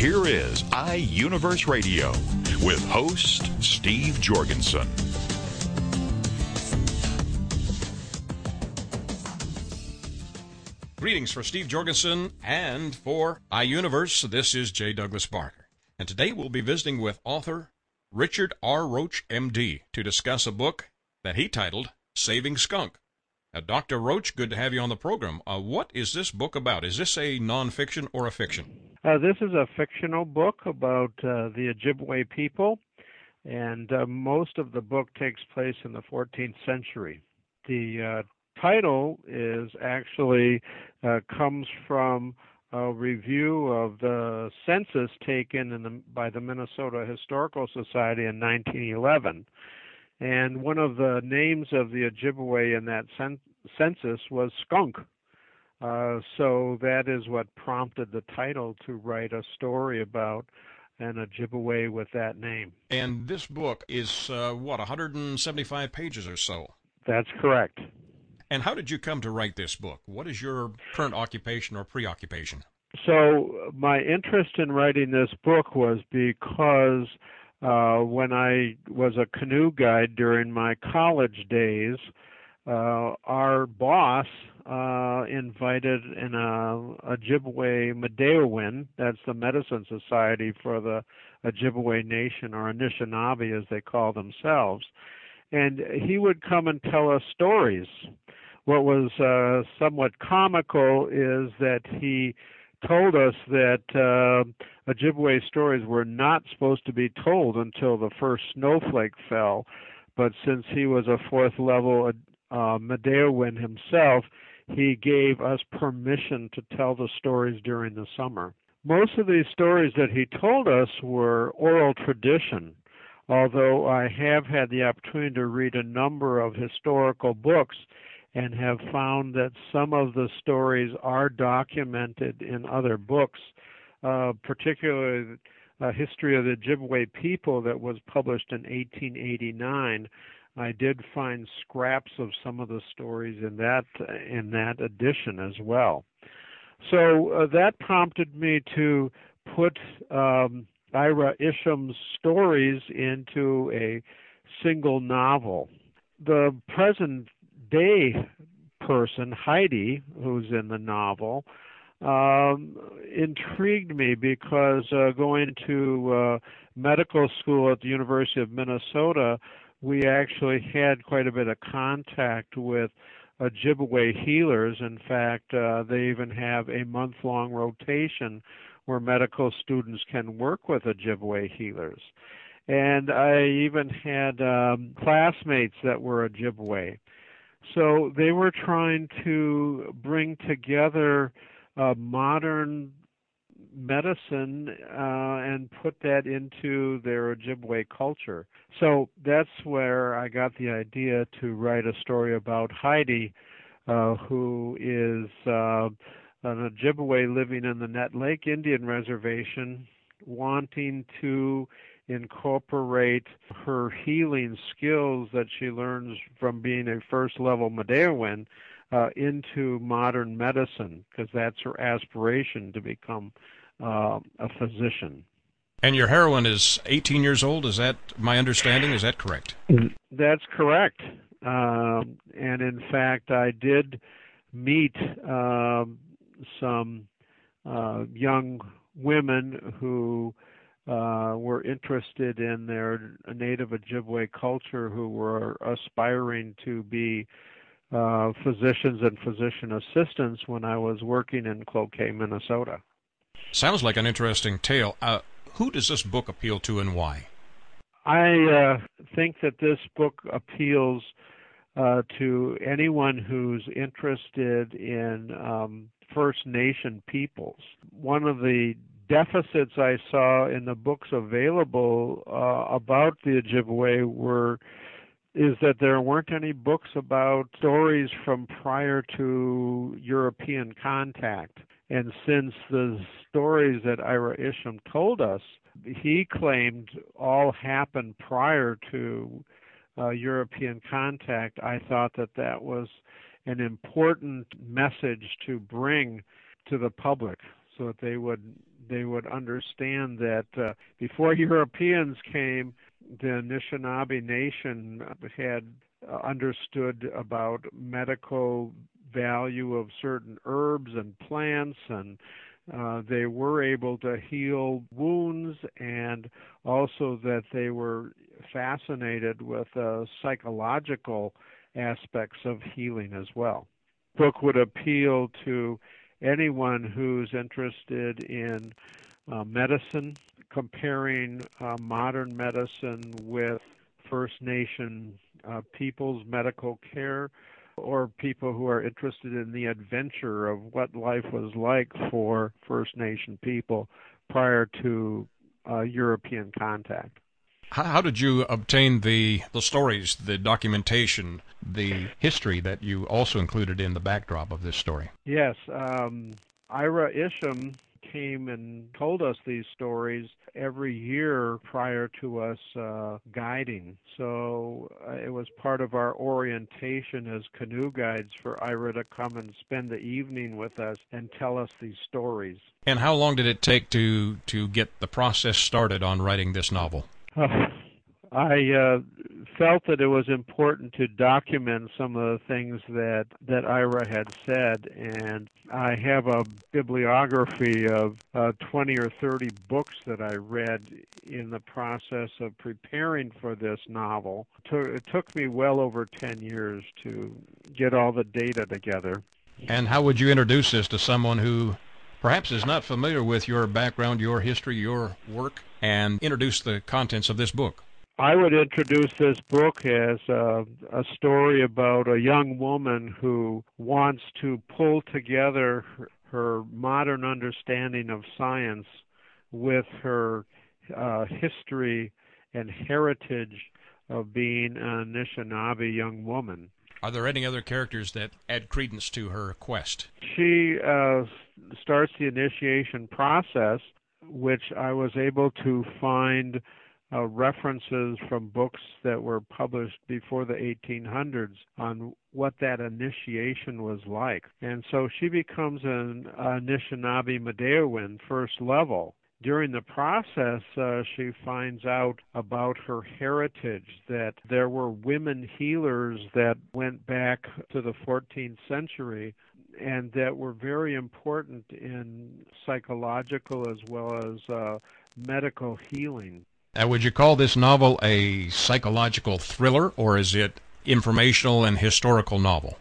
Here is iUniverse Radio with host Steve Jorgensen. Greetings for Steve Jorgensen and for iUniverse. This is J. Douglas Barker. And today we'll be visiting with author Richard R. Roach, MD, to discuss a book that he titled Saving Skunk. Uh, Dr. Roach, good to have you on the program. Uh, what is this book about? Is this a nonfiction or a fiction? Uh, this is a fictional book about uh, the Ojibwe people, and uh, most of the book takes place in the 14th century. The uh, title is actually comes from a review of the census taken the, by the Minnesota Historical Society in 1911. And one of the names of the Ojibwe in that cen- census was skunk. Uh, so that is what prompted the title to write a story about an Ojibwe with that name. And this book is, uh, what, 175 pages or so? That's correct. And how did you come to write this book? What is your current occupation or preoccupation? So, my interest in writing this book was because uh, when I was a canoe guide during my college days, uh, our boss uh, invited an a Ojibwe Medewin, that's the medicine society for the Ojibwe Nation, or Anishinaabe as they call themselves, and he would come and tell us stories. What was uh, somewhat comical is that he told us that uh, Ojibwe stories were not supposed to be told until the first snowflake fell. But since he was a fourth level uh, Medewin himself, he gave us permission to tell the stories during the summer. Most of these stories that he told us were oral tradition, although I have had the opportunity to read a number of historical books and have found that some of the stories are documented in other books, uh, particularly a history of the Ojibwe people that was published in 1889. I did find scraps of some of the stories in that in that edition as well. So uh, that prompted me to put um, Ira Isham's stories into a single novel. The present day person, Heidi, who's in the novel, um, intrigued me because uh, going to uh, medical school at the University of Minnesota, we actually had quite a bit of contact with Ojibwe healers. In fact, uh, they even have a month long rotation where medical students can work with Ojibwe healers. And I even had um, classmates that were Ojibwe. So they were trying to bring together uh, modern medicine uh, and put that into their Ojibwe culture. So that's where I got the idea to write a story about Heidi, uh, who is uh, an Ojibwe living in the Nett Lake Indian Reservation, wanting to incorporate her healing skills that she learns from being a first level Medewin uh, into modern medicine because that's her aspiration to become uh, a physician. And your heroine is 18 years old. Is that my understanding? Is that correct? That's correct. Um, and in fact, I did meet um, some uh, young women who were interested in their native Ojibwe culture who were aspiring to be uh, physicians and physician assistants when I was working in Cloquet, Minnesota. Sounds like an interesting tale. Uh, who does this book appeal to and why? I uh, think that this book appeals uh, to anyone who's interested in um, First Nation peoples. One of the deficits I saw in the books available uh, about the Ojibwe were is that there weren't any books about stories from prior to European contact. And since the stories that Ira Isham told us, he claimed all happened prior to uh, European contact, I thought that that was an important message to bring to the public so that they would they would understand that uh, before Europeans came, the Anishinaabe Nation had uh, understood about medical value of certain herbs and plants and uh, they were able to heal wounds and also that they were fascinated with uh, psychological aspects of healing as well. Book would appeal to anyone who's interested in uh, medicine, comparing uh, modern medicine with First Nation uh, people's medical care, or people who are interested in the adventure of what life was like for First Nation people prior to uh, European contact. How, how, did you obtain the the stories, the documentation, the history that you also included in the backdrop of this story? Yes, um, Ira Isham came and told us these stories every year prior to us uh, guiding. So uh, it was part of our orientation as canoe guides for Ira to come and spend the evening with us and tell us these stories. And how long did it take to to get the process started on writing this novel? I uh, felt that it was important to document some of the things that that Ira had said, and I have a bibliography of uh, 20 or 30 books that I read in the process of preparing for this novel. It took me well over 10 years to get all the data together. And how would you introduce this to someone who perhaps is not familiar with your background, your history, your work, and introduce the contents of this book? I would introduce this book as a, a, story about a young woman who wants to pull together her, her modern understanding of science with her uh, history and heritage of being an Anishinaabe young woman. Are there any other characters that add credence to her quest? She uh, starts the initiation process, which I was able to find uh, references from books that were published before the 1800s on what that initiation was like. And so she becomes an Anishinaabe Medewin first level. During the process, uh, she finds out about her heritage, that there were women healers that went back to the 14th century and that were very important in psychological as well as uh, medical healing. Would you call this novel a psychological thriller, or is it informational and historical novel?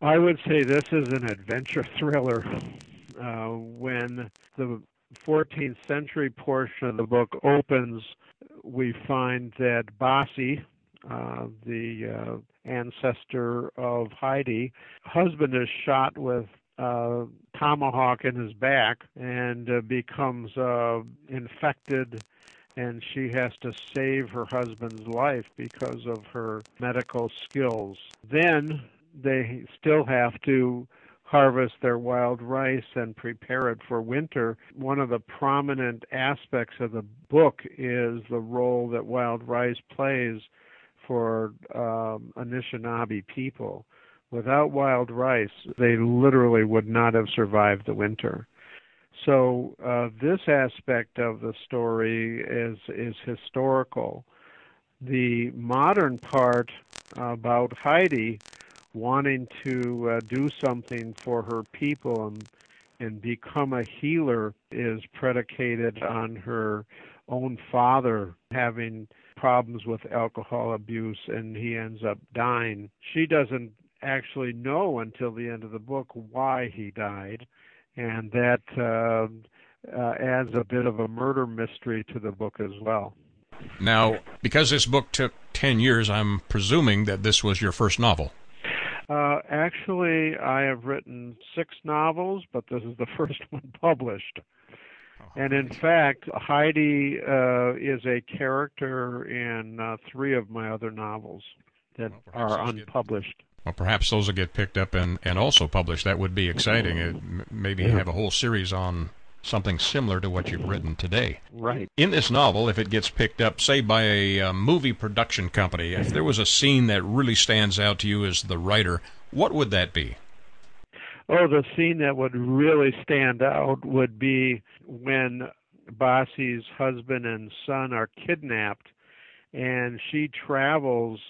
I would say this is an adventure thriller. Uh, when the 14th century portion of the book opens, we find that Basi, uh, the uh, ancestor of Heidi, husband is shot with a tomahawk in his back and uh, becomes uh, infected and she has to save her husband's life because of her medical skills. Then they still have to harvest their wild rice and prepare it for winter. One of the prominent aspects of the book is the role that wild rice plays for um, Anishinaabe people. Without wild rice, they literally would not have survived the winter. So uh, this aspect of the story is is historical. The modern part about Heidi wanting to uh, do something for her people and and become a healer is predicated on her own father having problems with alcohol abuse and he ends up dying. She doesn't actually know until the end of the book why he died and that uh, uh, adds a bit of a murder mystery to the book as well. Now, because this book took 10 years, I'm presuming that this was your first novel. Uh, actually, I have written six novels, but this is the first one published. And in fact, Heidi uh, is a character in uh, three of my other novels that well, are unpublished. Get, well, perhaps those will get picked up and, and also published. That would be exciting. It, maybe yeah. have a whole series on something similar to what you've written today. Right. In this novel, if it gets picked up, say, by a uh, movie production company, if there was a scene that really stands out to you as the writer, what would that be? Oh, the scene that would really stand out would be when Bossy's husband and son are kidnapped, and she travels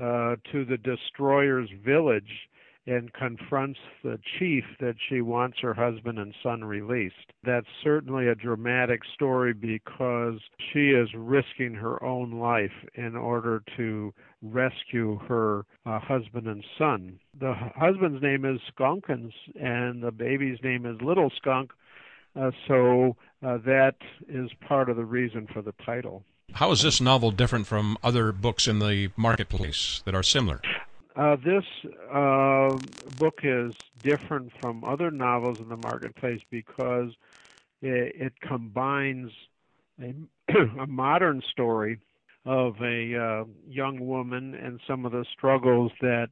uh, to the destroyer's village and confronts the chief that she wants her husband and son released. That's certainly a dramatic story because she is risking her own life in order to rescue her uh, husband and son. The husband's name is Skunkins and the baby's name is Little Skunk. Uh, so uh, that is part of the reason for the title. How is this novel different from other books in the marketplace that are similar? Uh, this uh, book is different from other novels in the marketplace because it, it combines a, a, modern story of a uh, young woman and some of the struggles that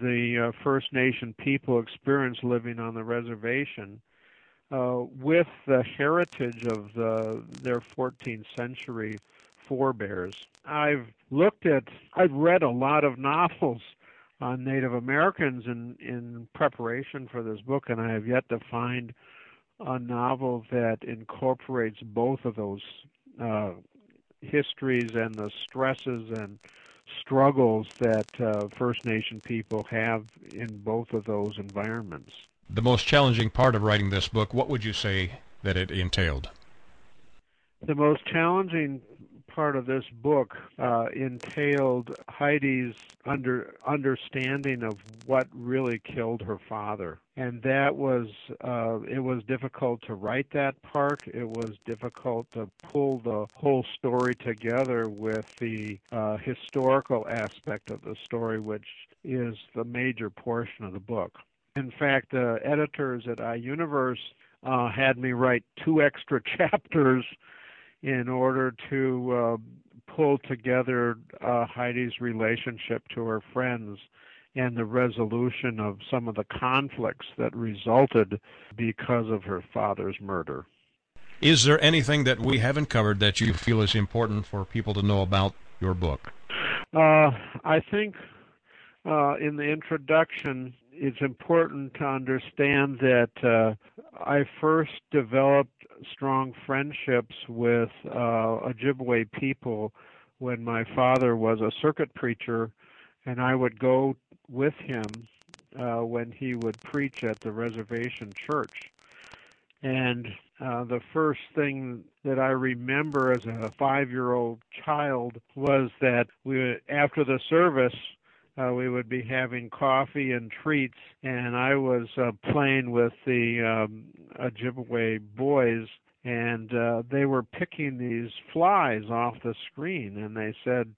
the uh, First Nation people experience living on the reservation uh, with the heritage of the, their 14th century forebears. I've looked at, I've read a lot of novels on Native Americans in in preparation for this book, and I have yet to find a novel that incorporates both of those uh, histories and the stresses and struggles that uh, First Nation people have in both of those environments. The most challenging part of writing this book, what would you say that it entailed? The most challenging part of this book uh, entailed Heidi's under understanding of what really killed her father, and that was uh, it was difficult to write that part. It was difficult to pull the whole story together with the uh, historical aspect of the story, which is the major portion of the book. In fact, the editors at iUniverse uh, had me write two extra chapters in order to uh, pull together uh, Heidi's relationship to her friends and the resolution of some of the conflicts that resulted because of her father's murder. Is there anything that we haven't covered that you feel is important for people to know about your book? Uh, I think uh, in the introduction, it's important to understand that uh, I first developed strong friendships with uh, Ojibwe people when my father was a circuit preacher, and I would go with him uh, when he would preach at the reservation church. And uh, the first thing that I remember as a five-year-old child was that we, after the service, uh, we would be having coffee and treats, and I was uh, playing with the um, Ojibwe boys, and uh, they were picking these flies off the screen, and they said,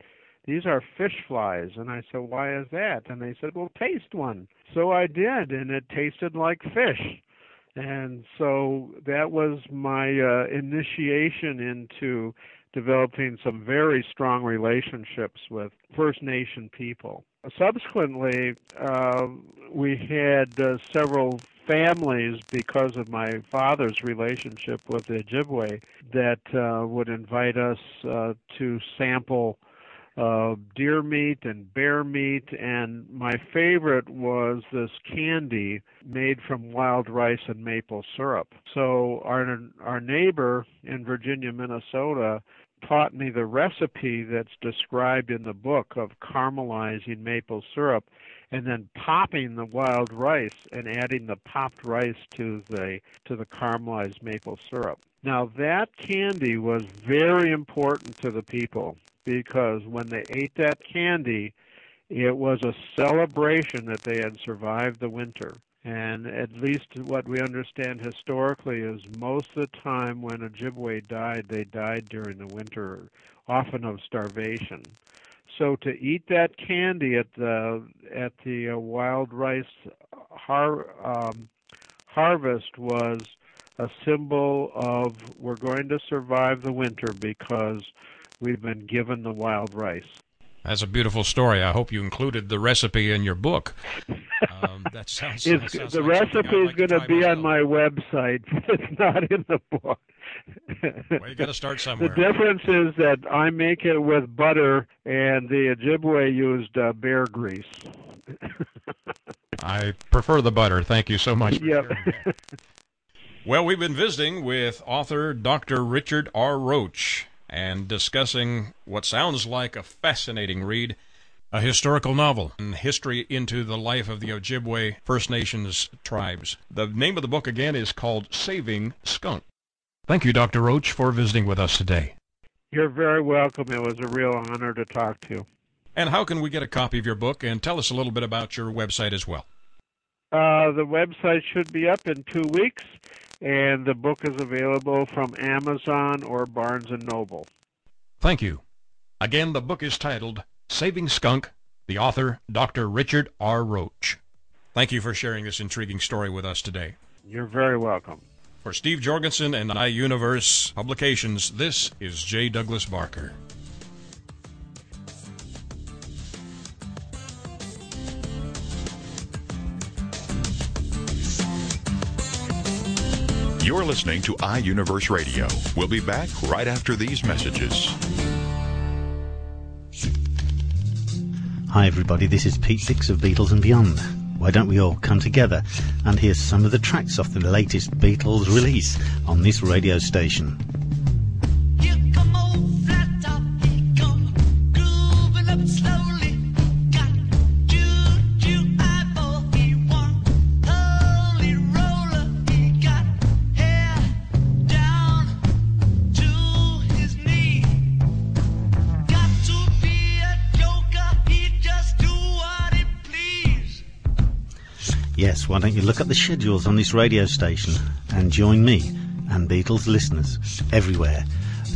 these are fish flies. And I said, why is that? And they said, well, taste one. So I did, and it tasted like fish. And so that was my uh, initiation into developing some very strong relationships with First Nation people. Subsequently, uh, we had uh, several families because of my father's relationship with the Ojibwe that uh, would invite us uh, to sample uh, deer meat and bear meat, and my favorite was this candy made from wild rice and maple syrup. So our our neighbor in Virginia, Minnesota, taught me the recipe that's described in the book of caramelizing maple syrup and then popping the wild rice and adding the popped rice to the to the caramelized maple syrup. Now that candy was very important to the people because when they ate that candy, it was a celebration that they had survived the winter. And at least what we understand historically is most of the time when Ojibwe died, they died during the winter, often of starvation. So to eat that candy at the at the uh, wild rice har, um, harvest was a symbol of we're going to survive the winter because we've been given the wild rice. That's a beautiful story. I hope you included the recipe in your book. Um, that sounds. that sounds the like recipe is like going to be on my website, it's not in the book. Well, you got to start somewhere. the difference is that I make it with butter, and the Ojibwe used uh, bear grease. I prefer the butter. Thank you so much. Yep. Well, we've been visiting with author Dr. Richard R. Roach and discussing what sounds like a fascinating read, a historical novel and history into the life of the Ojibwe First Nations tribes. The name of the book again is called Saving Skunk. Thank you, Dr. Roach, for visiting with us today. You're very welcome. It was a real honor to talk to you. And how can we get a copy of your book? And tell us a little bit about your website as well. Uh, the website should be up in two weeks, and the book is available from Amazon or Barnes and Noble. Thank you. Again, the book is titled Saving Skunk, the author, Dr. Richard R. Roach. Thank you for sharing this intriguing story with us today. You're very welcome. For Steve Jorgensen and iUniverse Publications, this is J. Douglas Barker. You're listening to iUniverse Radio. We'll be back right after these messages. Hi, everybody. This is Pete Dix of Beatles and Beyond. Why don't we all come together and hear some of the tracks off the latest Beatles release on this radio station? Yes, why don't you look up the schedules on this radio station and join me and Beatles listeners everywhere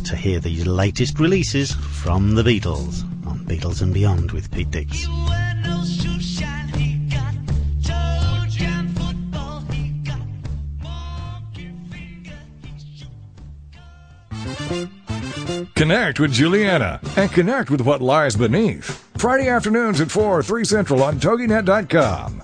to hear the latest releases from the Beatles on Beatles and Beyond with Pete Dix. He wear no shoe shine, he got toe jam football, he got monkey finger, he shoot. Connect with Juliana and connect with what lies beneath. Friday afternoons at 4, 3 Central on TogiNet.com.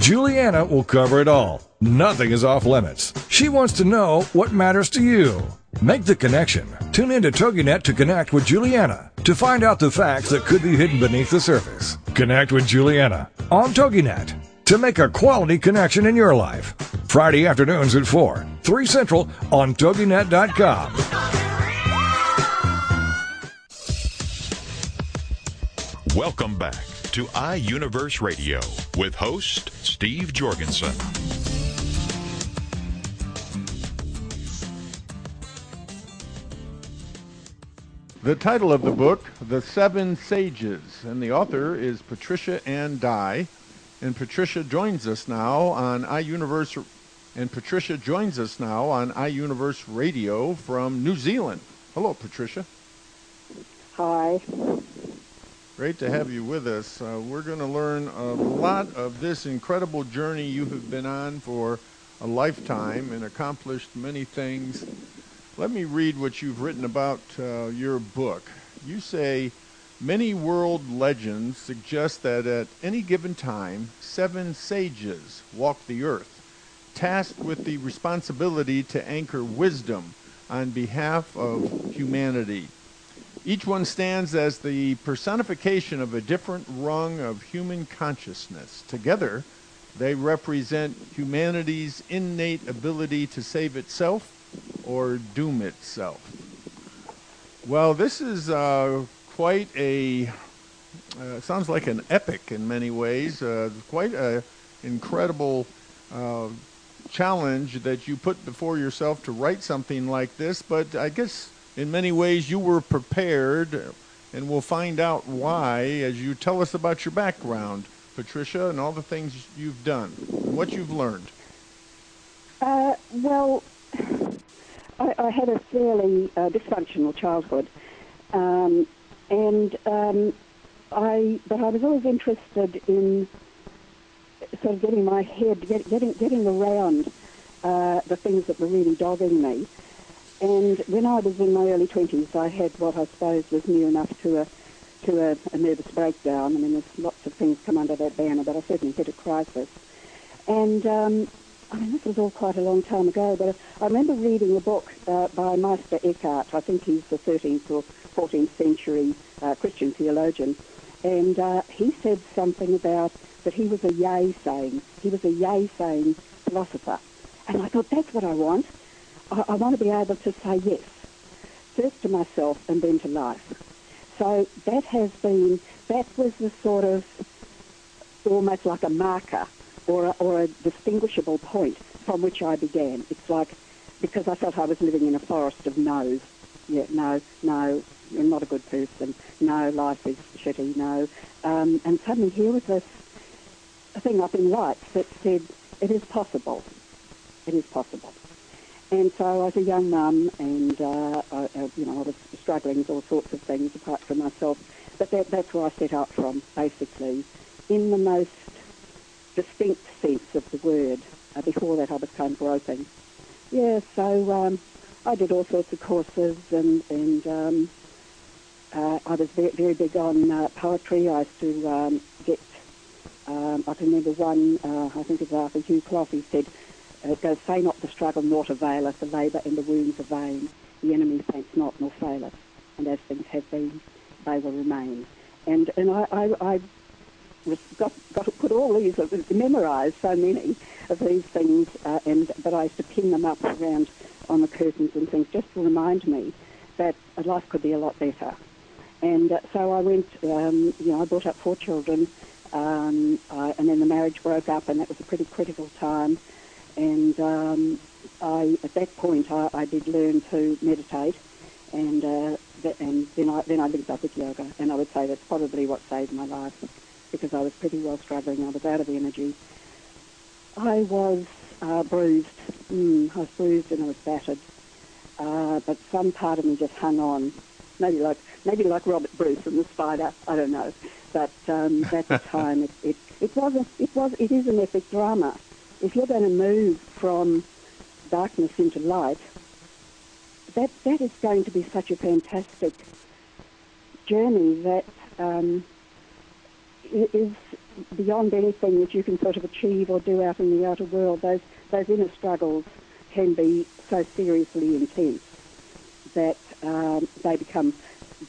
Juliana will cover it all. Nothing is off limits. She wants to know what matters to you. Make the connection. Tune in to TogiNet to connect with Juliana to find out the facts that could be hidden beneath the surface. Connect with Juliana on TogiNet to make a quality connection in your life. Friday afternoons at 4, 3 Central on TogiNet.com. Welcome back to iUniverse Radio with host Steve Jorgensen. The title of the book, The Seven Sages, and the author is Patricia Anne Dye. And Patricia joins us now on iUniverse, and Patricia joins us now on iUniverse Radio from New Zealand. Hello, Patricia. Hi. Great to have you with us. Uh, we're going to learn a lot of this incredible journey you have been on for a lifetime and accomplished many things. Let me read what you've written about uh, your book. You say many world legends suggest that at any given time, seven sages walk the earth, tasked with the responsibility to anchor wisdom on behalf of humanity. Each one stands as the personification of a different rung of human consciousness. Together, they represent humanity's innate ability to save itself or doom itself. Well, this is uh, quite a, uh, sounds like an epic in many ways, uh, quite an incredible uh, challenge that you put before yourself to write something like this, but I guess in many ways you were prepared, and we'll find out why as you tell us about your background, Patricia, and all the things you've done, and what you've learned. Uh, well, I, I had a fairly uh, dysfunctional childhood, um, and um, I but I was always interested in sort of getting my head get, getting getting around uh, the things that were really dogging me. And when I was in my early twenties, I had what I suppose was near enough to a to a, a nervous breakdown. I mean, there's lots of things come under that banner, but I certainly hit a crisis. And um, I mean, this was all quite a long time ago, but I remember reading a book uh, by Meister Eckhart. I think he's the 13th or 14th century uh, Christian theologian. And uh, he said something about that he was a yay saying. He was a yay saying philosopher. And I thought, that's what I want. I, I want to be able to say yes, first to myself and then to life. So that has been, that was the sort of almost like a marker or a, or a distinguishable point from which I began. It's like because I felt I was living in a forest of no's. Yeah, no, no, you're not a good person. No, life is shitty. No, um, and suddenly here was this thing up in lights that said it is possible. It is possible. And so I was a young mum, and uh, I, you know I was struggling with all sorts of things apart from myself. But that, that's where I set out from, basically, in the most distinct sense of the word. Uh, before that, I was kind of groping. Yeah, so um, I did all sorts of courses, and and um, uh, I was very, very big on uh, poetry. I used to um, get. Um, I can remember one. Uh, I think it was Arthur Hugh Clough. He said, uh, goes, say not the struggle, naught availeth. The labour and the wounds are vain. The enemy faints not nor faileth. And as things have been, they will remain." And and I, I, I got got to put all these, uh, memorised so many of these things, uh, and but I used to pin them up around on the curtains and things just to remind me that life could be a lot better. And uh, so I went, um, you know, I brought up four children, um, I, and then the marriage broke up, and that was a pretty critical time. And um, I, at that point, I, I did learn to meditate, and uh, th- and then I then I linked up with yoga, and I would say that's probably what saved my life because I was pretty well struggling. I was out of energy. I was uh, bruised. Mm, I was bruised and I was battered. Uh, but some part of me just hung on. Maybe like maybe like Robert Bruce and the Spider. I don't know. But um, at the time, it, it it wasn't. It was. It is an epic drama. If you're going to move from darkness into light, that that is going to be such a fantastic journey that um, is beyond anything that you can sort of achieve or do out in the outer world. Those those inner struggles can be so seriously intense that um, they become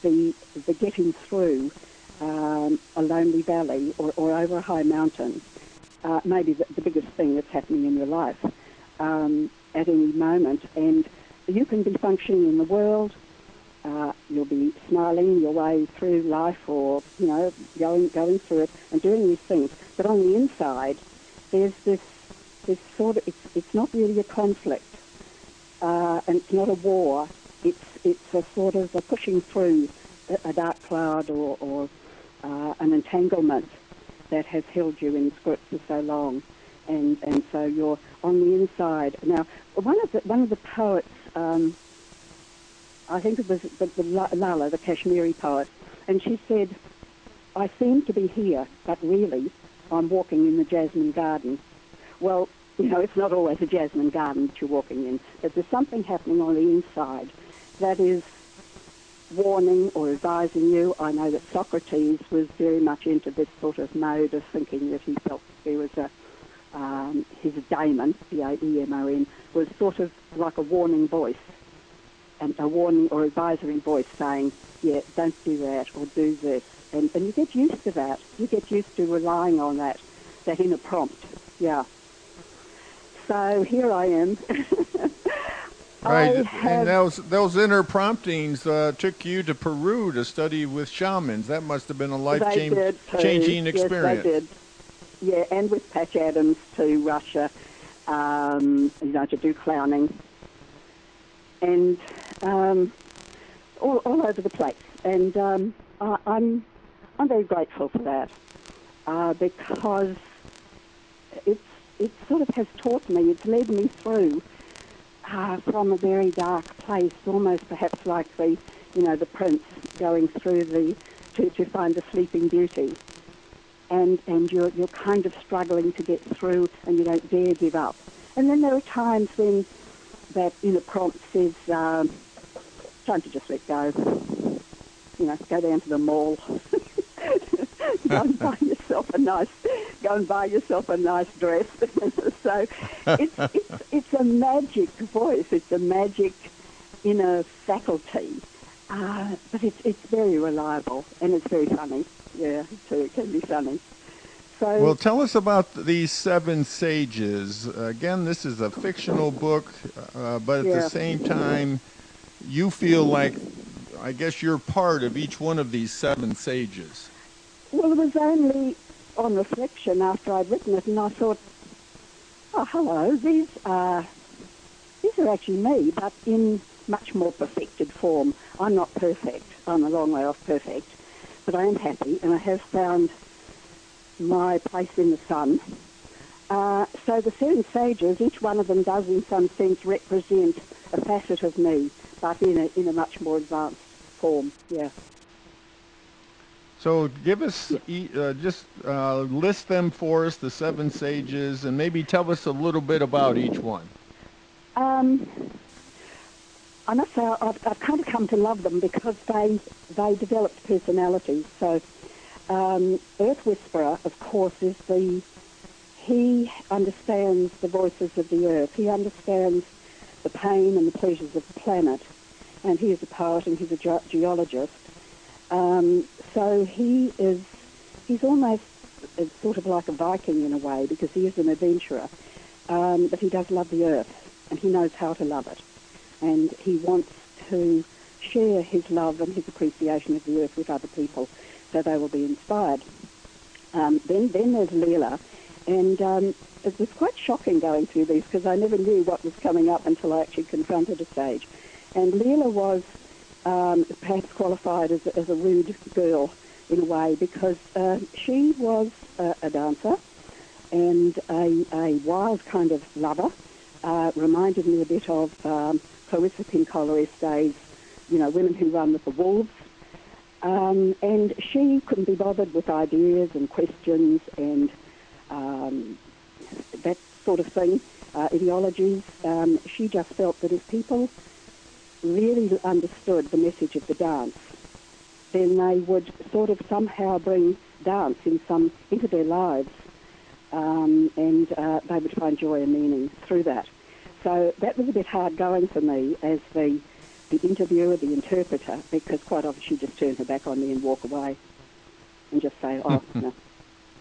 the the getting through um, a lonely valley or, or over a high mountain. Uh, maybe the, the biggest thing that's happening in your life um, at any moment, and you can be functioning in the world. Uh, you'll be smiling your way through life, or you know, going going through it and doing these things. But on the inside, there's this this sort of it's it's not really a conflict, uh, and it's not a war. It's it's a sort of a pushing through a, a dark cloud or, or uh, an entanglement that has held you in grip for so long, and and so you're on the inside. Now, one of the one of the poets. Um, I think it was the, the Lalla, the Kashmiri poet, and she said, I seem to be here, but really I'm walking in the jasmine garden. Well, you know, it's not always a jasmine garden that you're walking in, but there's something happening on the inside that is warning or advising you. I know that Socrates was very much into this sort of mode of thinking that he felt there was a um, his daemon, D-A-E-M-O-N, was sort of like a warning voice and a warning or advisory voice saying, yeah, don't do that or do this. And, and you get used to that. You get used to relying on that, that inner prompt. Yeah. So here I am. Right, have, and those those inner promptings uh, took you to Peru to study with shamans. That must have been a life they did changing experience. Yes, they did. Yeah, and with Patch Adams to Russia. um, you know, to do clowning, and um, all, all over the place. And um, I, I'm I'm very grateful for that uh, because it's it sort of has taught me, it's led me through uh, from a very dark place, almost perhaps like the you know the prince going through the to, to find the sleeping beauty. And, and you're, you're kind of struggling to get through and you don't dare give up. And then there are times when that inner prompt says, um, time to just let go. You know, go down to the mall. buy yourself a nice, go and buy yourself a nice dress. so it's, it's, it's a magic voice. It's a magic inner faculty. Uh, but it's, it's very reliable and it's very funny. Yeah, too. It can be funny. So, Well, tell us about these seven sages. Again, this is a fictional book, uh, but at Yeah. the same time, you feel like, I guess you're part of each one of these seven sages. Well, it was only on reflection after I'd written it, and I thought, oh, hello, these are these are actually me, but in much more perfected form. I'm not perfect. I'm a long way off perfect, but I am happy, and I have found my place in the sun. Uh, so the seven sages, each one of them does in some sense represent a facet of me, but in a, in a much more advanced form, yeah. So give us, uh, just uh, list them for us, the seven sages, and maybe tell us a little bit about each one. Um, I must say I've, I've kind of come to love them because they they developed personalities. So um, Earth Whisperer, of course, is the he understands the voices of the earth. He understands the pain and the pleasures of the planet, and he is a poet and he's a ge- geologist. Um, so he is he's almost sort of like a Viking in a way because he is an adventurer, um, but he does love the earth and he knows how to love it, and he wants to share his love and his appreciation of the earth with other people, so they will be inspired. Um, then then there's Leela, and um, it was quite shocking going through these because I never knew what was coming up until I actually confronted a stage. And Leela was um, perhaps qualified as, a- as a rude girl in a way because uh, she was a, dancer and a, a wild kind of lover. Uh, reminded me a bit of um, Clarissa Pinkola Estés's, you know, Women Who Run with the Wolves. Um, and she couldn't be bothered with ideas and questions and um, that sort of thing, uh, ideologies. Um, she just felt that if people really understood the message of the dance, then they would sort of somehow bring dance in some into their lives, um, and uh, they would find joy and meaning through that. So that was a bit hard going for me as the the interviewer, the interpreter, because quite often she'd just turn her back on me and walk away, and just say, "Oh, no."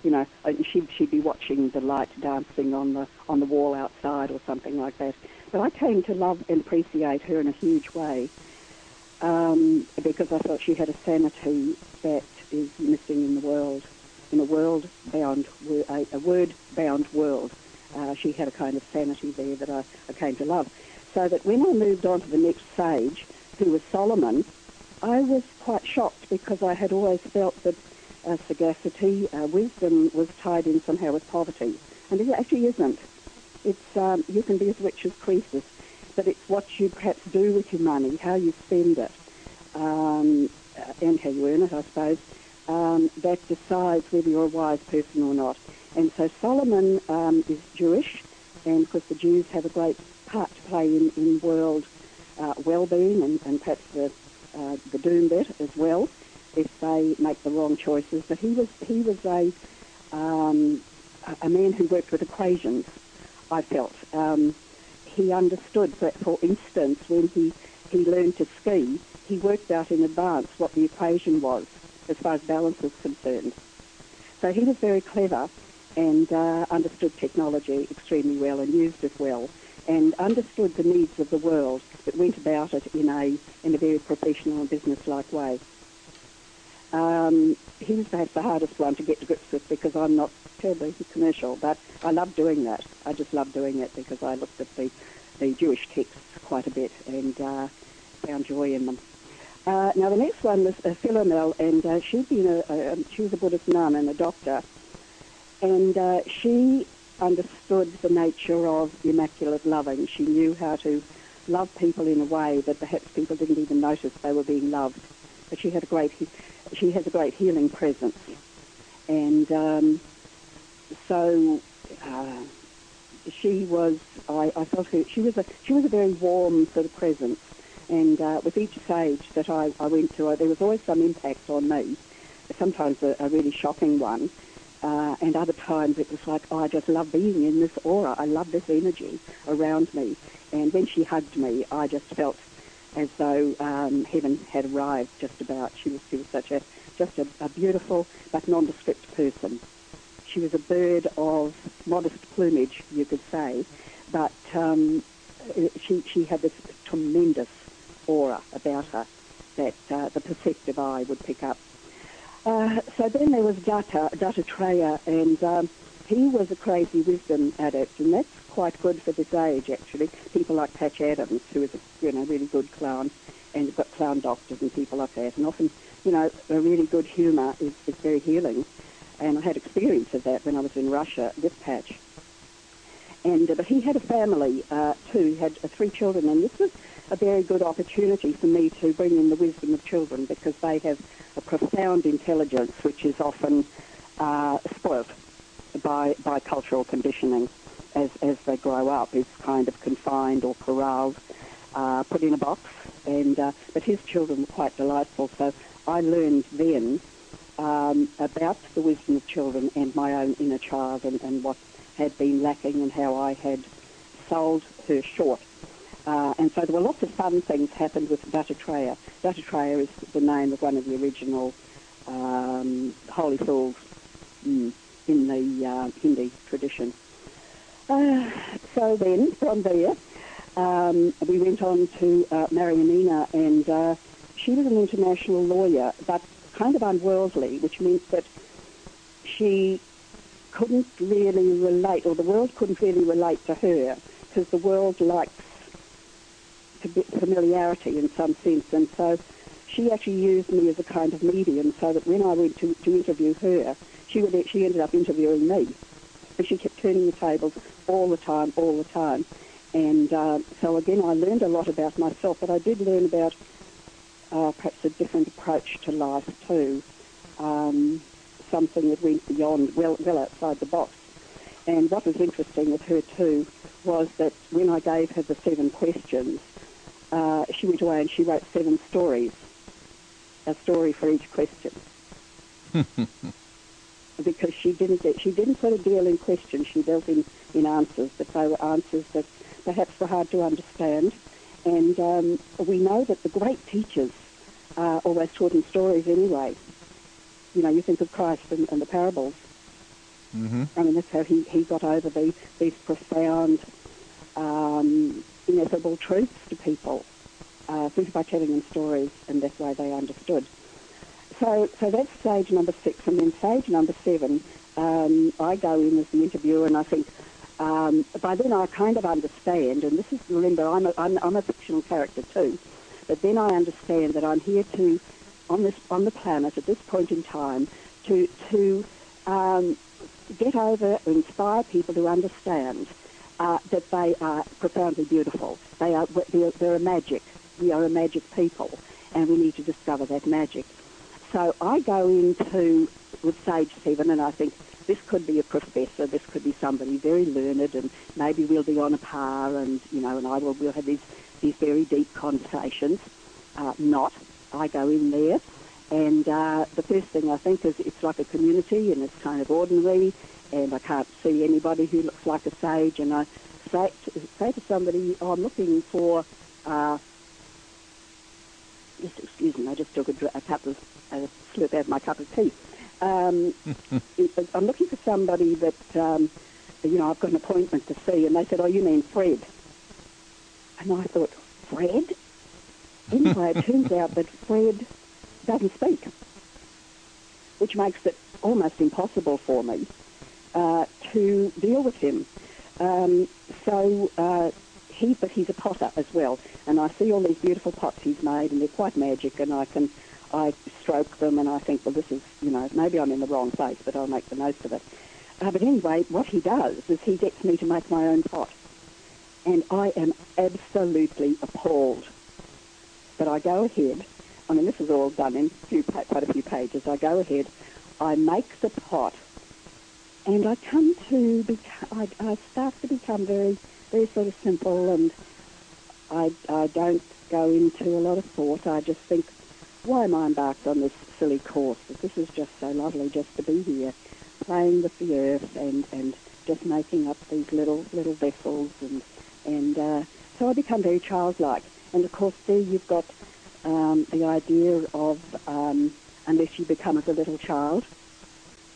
you know, and she'd she'd be watching the light dancing on the on the wall outside or something like that. But I came to love and appreciate her in a huge way um, because I thought she had a sanity that is missing in the world, in a world bound, a, a word bound world. Uh, she had a kind of sanity there that I, I came to love. So that when I moved on to the next sage, who was Solomon, I was quite shocked because I had always felt that uh, sagacity, uh, wisdom was tied in somehow with poverty. And it actually isn't. It's um, you can be as rich as Croesus, but it's what you perhaps do with your money, how you spend it, um, uh, and how you earn it, I suppose, um, that decides whether you're a wise person or not. And so Solomon um, is Jewish, and of course the Jews have a great part to play in, in world uh, well-being and, and perhaps the, uh, the doom bit as well if they make the wrong choices. But he was he was a um, a- a man who worked with equations. I felt um, he understood that, for instance, when he he learned to ski, he worked out in advance what the equation was as far as balance was concerned. So he was very clever and uh, understood technology extremely well and used it well and understood the needs of the world but went about it in a in a very professional and business-like way. Um, he was perhaps the hardest one to get to grips with because I'm not terribly commercial, but I love doing that. I just love doing it because I looked at the, the Jewish texts quite a bit and uh, found joy in them. Uh, now the next one was uh, Philomel, and uh, she'd been a, a she was a Buddhist nun and a doctor, and uh, she understood the nature of immaculate loving. She knew how to love people in a way that perhaps people didn't even notice they were being loved. But she had a great she has a great healing presence, and um, so. Uh, she was, I, I felt her, she was a, she was a very warm sort of presence. And uh, with each sage that I, I went to, uh, there was always some impact on me. Sometimes a, a really shocking one, uh, and other times it was like, oh, I just love being in this aura. I love this energy around me. And when she hugged me, I just felt as though um, heaven had arrived. Just about. She was, she was such a, just a, a beautiful but nondescript person. She was a bird of modest plumage, you could say, but um, she she had this tremendous aura about her that uh, the perceptive eye would pick up. Uh, so then there was Datta, Dattatreya, and um, he was a crazy wisdom adept, and that's quite good for this age, actually. People like Patch Adams, who is a you know really good clown, and you've got clown doctors and people like that, and often, you know, a really good humour is, is very healing. And I had experience of that when I was in Russia with Patch. And uh, but he had a family uh, too. He had uh, three children, and this was a very good opportunity for me to bring in the wisdom of children because they have a profound intelligence, which is often uh, spoilt by by cultural conditioning as as they grow up. Is kind of confined or corralled, uh, put in a box. And uh, but his children were quite delightful. So I learned then um, about the wisdom of children and my own inner child and, and what had been lacking and how I had sold her short. Uh, and so there were lots of fun things happened with Dattatreya. Dattatreya is the name of one of the original um, holy fools mm, in the uh, Hindi tradition. Uh, so then, from there, um, we went on to uh, Marianina, and uh, she was an international lawyer, but kind of unworldly, which means that she couldn't really relate, or the world couldn't really relate to her, because the world likes familiarity in some sense, and so she actually used me as a kind of medium, so that when I went to, to interview her, she would she ended up interviewing me, and she kept turning the tables all the time, all the time, and uh, so again I learned a lot about myself, but I did learn about uh, perhaps a different approach to life too. Um, something that went beyond, well, well outside the box. And what was interesting with her too was that when I gave her the seven questions, uh, she went away and she wrote seven stories, a story for each question. because she didn't get, she didn't sort of deal in questions, she dealt in, in answers, but they were answers that perhaps were hard to understand. And um, we know that the great teachers uh, always taught in stories anyway. You know, you think of Christ and, and the parables. Mm-hmm. I mean, that's how he, he got over the, these profound, um, ineffable truths to people, uh, simply by telling them stories, and that's why they understood. So, so that's stage number six, and then stage number seven, um, I go in as the interviewer, and I think um, by then I kind of understand, and this is remember I'm a, I'm, I'm a fictional character too, but then I understand that I'm here to on this on the planet at this point in time to to um, get over, and inspire people to understand uh, that they are profoundly beautiful. They are they're, they're a magic. We are a magic people, and we need to discover that magic. So I go into with Sage Seven, and I think this could be a professor, this could be somebody very learned, and maybe we'll be on a par, and you know, and I will we'll have these these very deep conversations. Uh, not, I go in there, and uh, the first thing I think is it's like a community, and it's kind of ordinary, and I can't see anybody who looks like a sage, and I say say to somebody, oh, I'm looking for. Uh, just excuse me, I just took a, a cup of a slurp out of my cup of tea. Um, I'm looking for somebody that, um, you know, I've got an appointment to see, and they said, oh, you mean Fred? And I thought, Fred? Anyway, it turns out that Fred doesn't speak, which makes it almost impossible for me uh, to deal with him. Um, so uh, he, but he's a potter as well, and I see all these beautiful pots he's made, and they're quite magic, and I can, I stroke them, and I think, well, this is, you know, maybe I'm in the wrong place, but I'll make the most of it. Uh, but anyway, what he does is he gets me to make my own pot, and I am absolutely appalled. But I go ahead. I mean, this is all done in few, quite a few pages. I go ahead. I make the pot, and I come to become. I, I start to become very, very sort of simple, and I, I don't go into a lot of thought. I just think, why am I embarked on this silly course? But This is just so lovely, just to be here, playing with the earth and and just making up these little little vessels, and and uh, so I become very childlike. And of course, there you've got um, the idea of um, unless you become as a little child,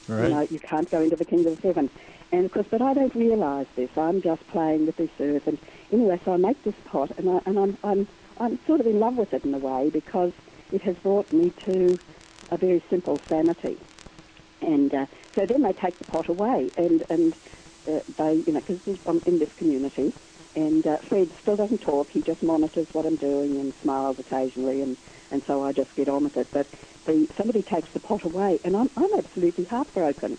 Right. you know, you can't go into the kingdom of heaven. And of course, but I don't realise this. I'm just playing with this earth. And anyway, so I make this pot, and, I, and I'm, I'm, I'm sort of in love with it in a way because it has brought me to a very simple sanity. And uh, so then they take the pot away, and and uh, they, you know, because I'm in this community, and uh, Fred still doesn't talk. He just monitors what I'm doing and smiles occasionally, and, and so I just get on with it. But the, somebody takes the pot away, and I'm, I'm absolutely heartbroken.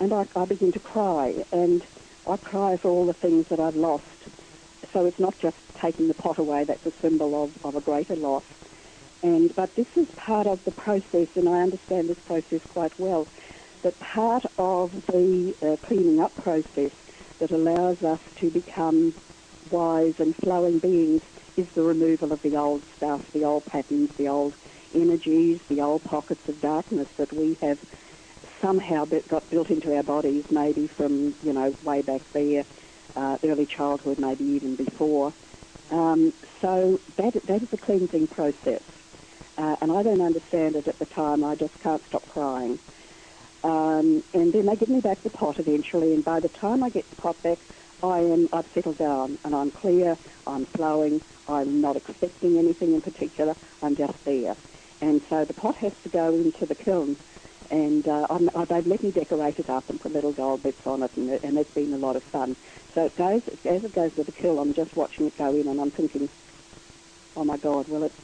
And I, I begin to cry, and I cry for all the things that I've lost. So it's not just taking the pot away, that's a symbol of, of a greater loss. And, but this is part of the process, and I understand this process quite well, that part of the uh, cleaning up process that allows us to become wise and flowing beings is the removal of the old stuff, the old patterns, the old energies, the old pockets of darkness that we have somehow got built into our bodies, maybe from, you know, way back there, uh, early childhood, maybe even before. Um, so that, that is a cleansing process. Uh, and I don't understand it at the time. I just can't stop crying. Um, and then they give me back the pot eventually, and by the time I get the pot back, I am I've settled down and I'm clear, I'm flowing, I'm not expecting anything in particular, I'm just there. And so the pot has to go into the kiln, and uh, uh, they've let me decorate it up and put little gold bits on it, and, and it's been a lot of fun. So it goes as it goes to the kiln. I'm just watching it go in, and I'm thinking, oh my God, will it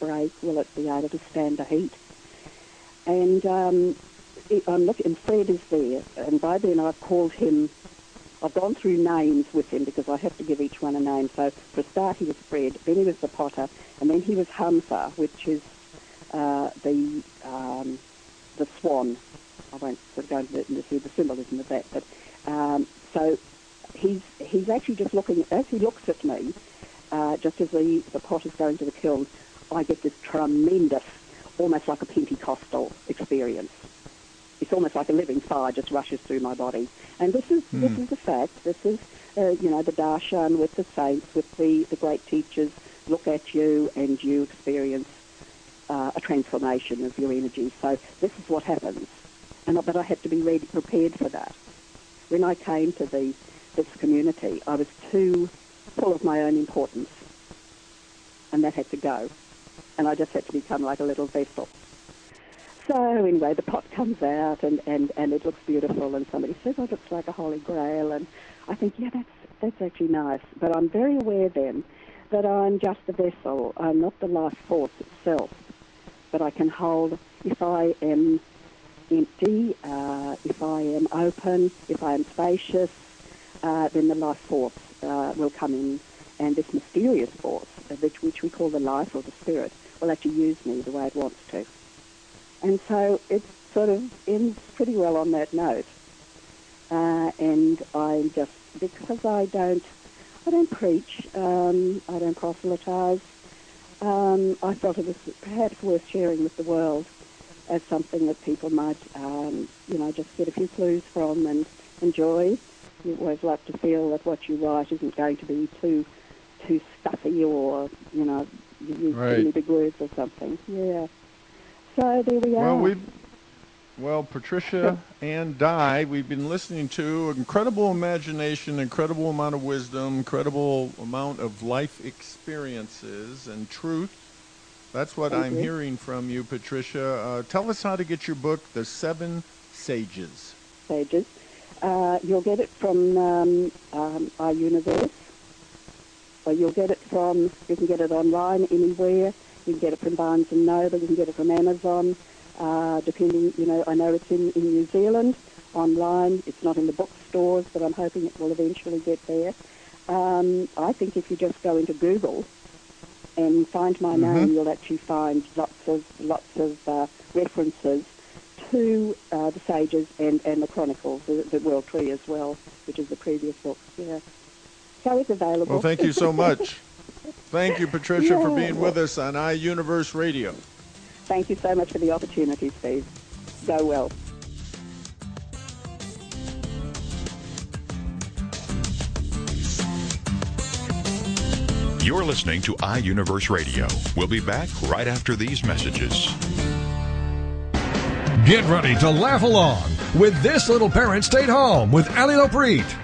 break? Will it be able to stand the heat? And um, I'm looking, and Fred is there, and by then I've called him. I've gone through names with him because I have to give each one a name. So for a start, he was Fred, then he was the potter, and then he was Hamsa, which is uh, the um, the swan. I won't sort of go into, into the symbolism of that, but um, so he's he's actually just looking as he looks at me, uh, just as the the pot is going to the kiln. I get this tremendous, almost like a Pentecostal experience. It's almost like a living fire just rushes through my body. And this is this is the fact. This is uh, you know the darshan with the saints, with the the great teachers look at you and you experience uh, a transformation of your energy. So this is what happens. And but I had to be ready, prepared for that. When I came to the this community, I was too full of my own importance, and that had to go. And I just had to become like a little vessel. So anyway, the pot comes out and, and, and it looks beautiful and somebody says, oh, it looks like a holy grail. And I think, yeah, that's, that's actually nice. But I'm very aware then that I'm just a vessel. I'm not the life force itself. But I can hold, if I am empty, uh, if I am open, if I am spacious, uh, then the life force uh, will come in. And this mysterious force, which, which we call the life or the spirit, will actually use me the way it wants to. And so it sort of ends pretty well on that note. Uh, and I just, because I don't, I don't preach, um, I don't proselytize, um, I felt it was perhaps worth sharing with the world as something that people might, um, you know, just get a few clues from and enjoy. You always like to feel that what you write isn't going to be too, too stuffy or, you know, you use Right. too many big words or something. Yeah. So there we are. Well, we've well, Patricia Anne Dye, we've been listening to incredible imagination, incredible amount of wisdom, incredible amount of life experiences and truth. That's what Thank I'm you. hearing from you, Patricia. Uh, tell us how to get your book, The Seven Sages. Sages. Uh, you'll get it from um, um, iUniverse. Or you'll get it from, you can get it online anywhere. You can get it from Barnes & Noble. You can get it from Amazon. Uh, depending, you know, I know it's in, in New Zealand online. It's not in the bookstores, but I'm hoping it will eventually get there. Um, I think if you just go into Google and find my name, you'll actually find lots of lots of uh, references to uh, the Sages and, and the Chronicles, the, the World Tree as well, which is the previous book. Yeah. So it's available. Well, thank you so much. Thank you, Patricia, for being with us on iUniverse Radio. Thank you so much for the opportunity, Steve. Go well. You're listening to iUniverse Radio. We'll be back right after these messages. Get ready to laugh along with This Little Parent Stayed Home with Ali Lopreet.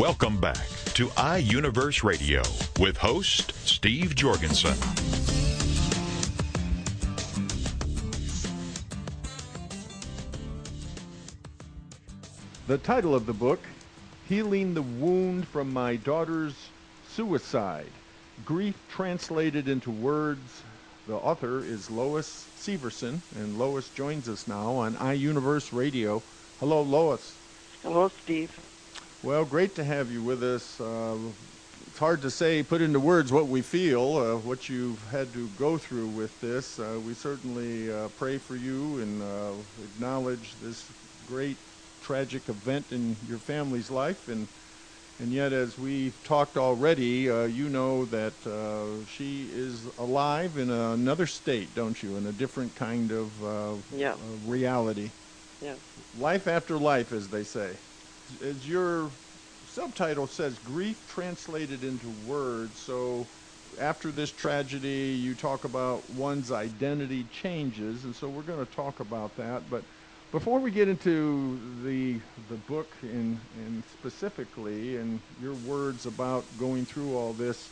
Welcome back to iUniverse Radio with host Steve Jorgensen. The title of the book, Healing the Wound from My Daughter's Suicide. Grief translated into words. The author is Lois Severson, and Lois joins us now on iUniverse Radio. Hello, Lois. Hello, Steve. Well, great to have you with us. Uh, it's hard to say, put into words what we feel, uh, what you've had to go through with this. Uh, we certainly uh, pray for you and uh, acknowledge this great tragic event in your family's life. And and yet, as we've talked already, uh, you know that uh, she is alive in another state, don't you? In a different kind of uh, Yeah. uh, reality. Yeah. Life after life, as they say. As your subtitle says, grief translated into words. So after this tragedy, you talk about one's identity changes, and so we're going to talk about that. But before we get into the the book in, in specifically and your words about going through all this,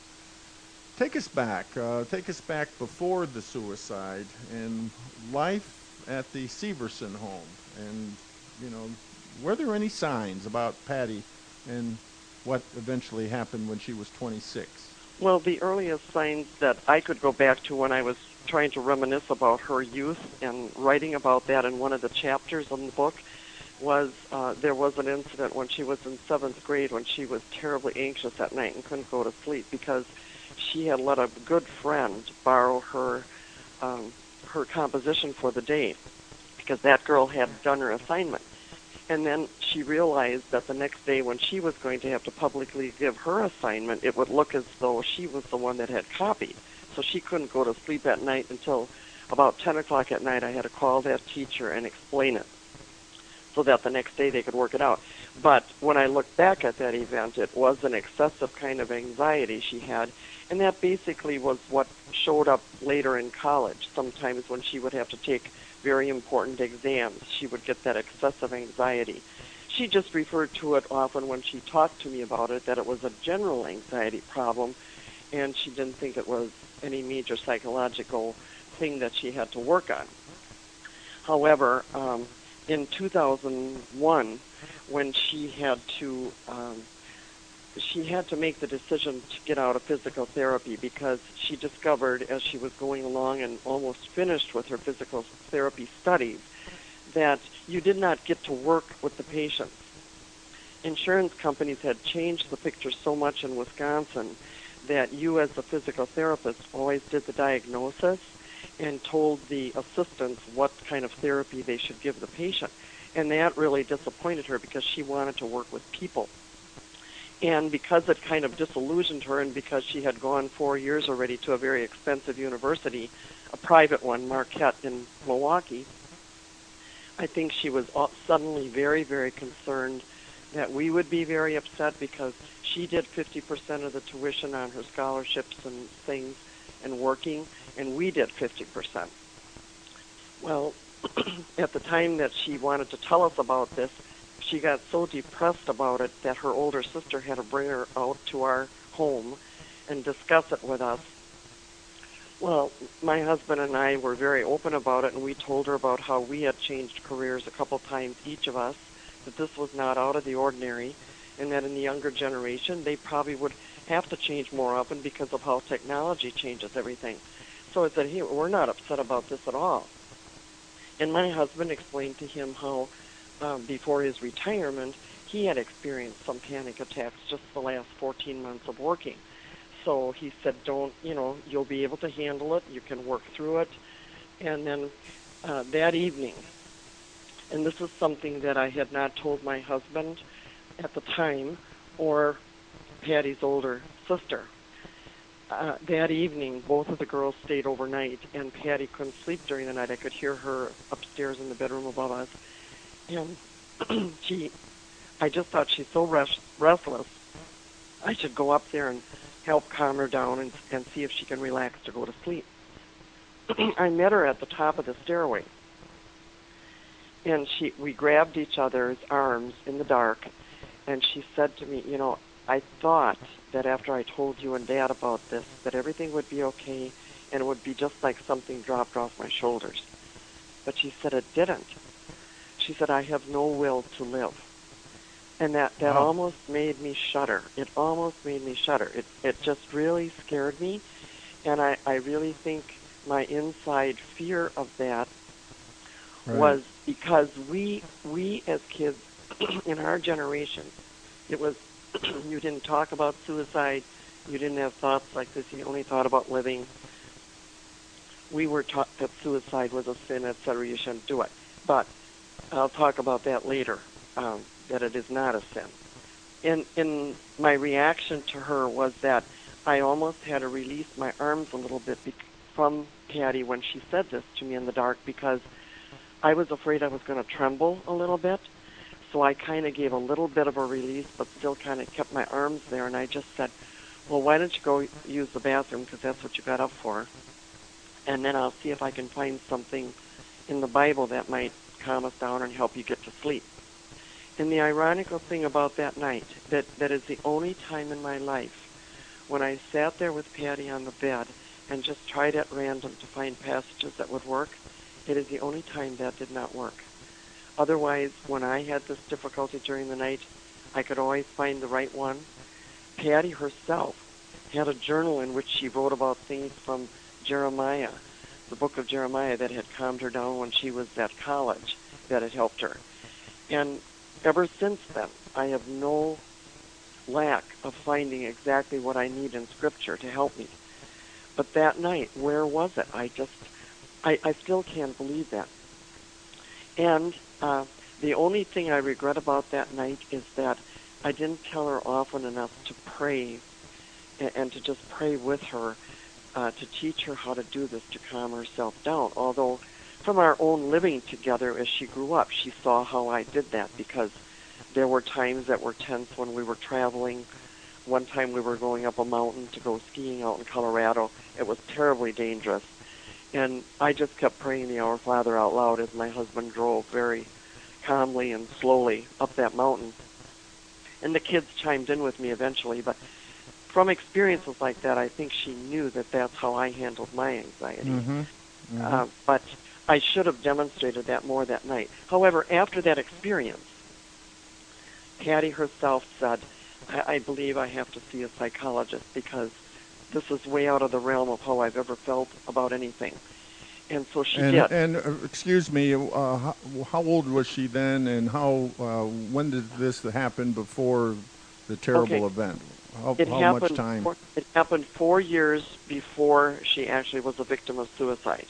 take us back. Uh, take us back before the suicide and life at the Severson home. And you know, were there any signs about Patty and what eventually happened when she was 26? Well, the earliest signs that I could go back to when I was trying to reminisce about her youth and writing about that in one of the chapters in the book was uh, there was an incident when she was in seventh grade when she was terribly anxious at night and couldn't go to sleep because she had let a good friend borrow her um, her composition for the day because that girl had done her assignment. And then she realized that the next day when she was going to have to publicly give her assignment, it would look as though she was the one that had copied. so she couldn't go to sleep at night until about 10 o'clock at night. I had to call that teacher and explain it so that the next day they could work it out. But when I look back at that event, it was an excessive kind of anxiety she had, and that basically was what showed up later in college. Sometimes when she would have to take very important exams, she would get that excessive anxiety. She just referred to it often when she talked to me about it that it was a general anxiety problem, and she didn't think it was any major psychological thing that she had to work on. However, um, in 2001, when she had to um, she had to make the decision to get out of physical therapy because she discovered as she was going along and almost finished with her physical therapy studies that you did not get to work with the patients. Insurance companies had changed the picture so much in Wisconsin that you as a physical therapist always did the diagnosis and told the assistants what kind of therapy they should give the patient. And that really disappointed her because she wanted to work with people. And because it kind of disillusioned her, and because she had gone four years already to a very expensive university, a private one, Marquette in Milwaukee, I think she was suddenly very, very concerned that we would be very upset because she did 50% of the tuition on her scholarships and things and working, and we did 50%. Well, at the time that she wanted to tell us about this, she got so depressed about it that her older sister had to bring her out to our home and discuss it with us. Well, my husband and I were very open about it, and we told her about how we had changed careers a couple times, each of us, that this was not out of the ordinary, and that in the younger generation, they probably would have to change more often because of how technology changes everything. So I said, hey, we're not upset about this at all. And my husband explained to him how, um, before his retirement, he had experienced some panic attacks just the last 14 months of working. So he said, don't, you know, you'll be able to handle it. You can work through it. And then uh, that evening, and this is something that I had not told my husband at the time or Patty's older sister. Uh, that evening, both of the girls stayed overnight, and Patty couldn't sleep during the night. I could hear her upstairs in the bedroom above us, and she, I just thought she's so rest, restless. I should go up there and help calm her down and, and see if she can relax to go to sleep. I met her at the top of the stairway, and she, we grabbed each other's arms in the dark, and she said to me, "You know, I thought that after I told you and Dad about this, that everything would be okay and it would be just like something dropped off my shoulders. But she said it didn't. She said, I have no will to live. And that, that Wow. almost made me shudder. It almost made me shudder. It, it just really scared me. And I, I really think my inside fear of that Right. was because we we as kids in our generation, it was you didn't talk about suicide, you didn't have thoughts like this, you only thought about living. We were taught that suicide was a sin, etc. You shouldn't do it. But I'll talk about that later. Um, that it is not a sin. In in my reaction to her was that I almost had to release my arms a little bit bec- from Patty when she said this to me in the dark because I was afraid I was going to tremble a little bit. So I kind of gave a little bit of a release, but still kind of kept my arms there. And I just said, well, why don't you go use the bathroom because that's what you got up for. And then I'll see if I can find something in the Bible that might calm us down and help you get to sleep. And the ironical thing about that night, that, that is the only time in my life when I sat there with Patty on the bed and just tried at random to find passages that would work, it is the only time that did not work. Otherwise, when I had this difficulty during the night, I could always find the right one. Patty herself had a journal in which she wrote about things from Jeremiah, the book of Jeremiah that had calmed her down when she was at college, that had helped her. And ever since then, I have no lack of finding exactly what I need in Scripture to help me. But that night, where was it? I just, I, I still can't believe that. And uh, the only thing I regret about that night is that I didn't tell her often enough to pray and, and to just pray with her uh, to teach her how to do this to calm herself down. Although, from our own living together as she grew up, she saw how I did that because there were times that were tense when we were traveling. One time we were going up a mountain to go skiing out in Colorado. It was terribly dangerous. And I just kept praying the Our Father out loud as my husband drove very calmly and slowly up that mountain. And the kids chimed in with me eventually, but from experiences like that, I think she knew that that's how I handled my anxiety. Mm-hmm. Uh, but I should have demonstrated that more that night. However, after that experience, Patty herself said, I, I believe I have to see a psychologist because this is way out of the realm of how I've ever felt about anything. And so she and, did. and uh, excuse me, uh, how, how old was she then, and how uh, when did this happen before the terrible Okay. event? How, it how happened much time? Four, it happened four years before she actually was a victim of suicide.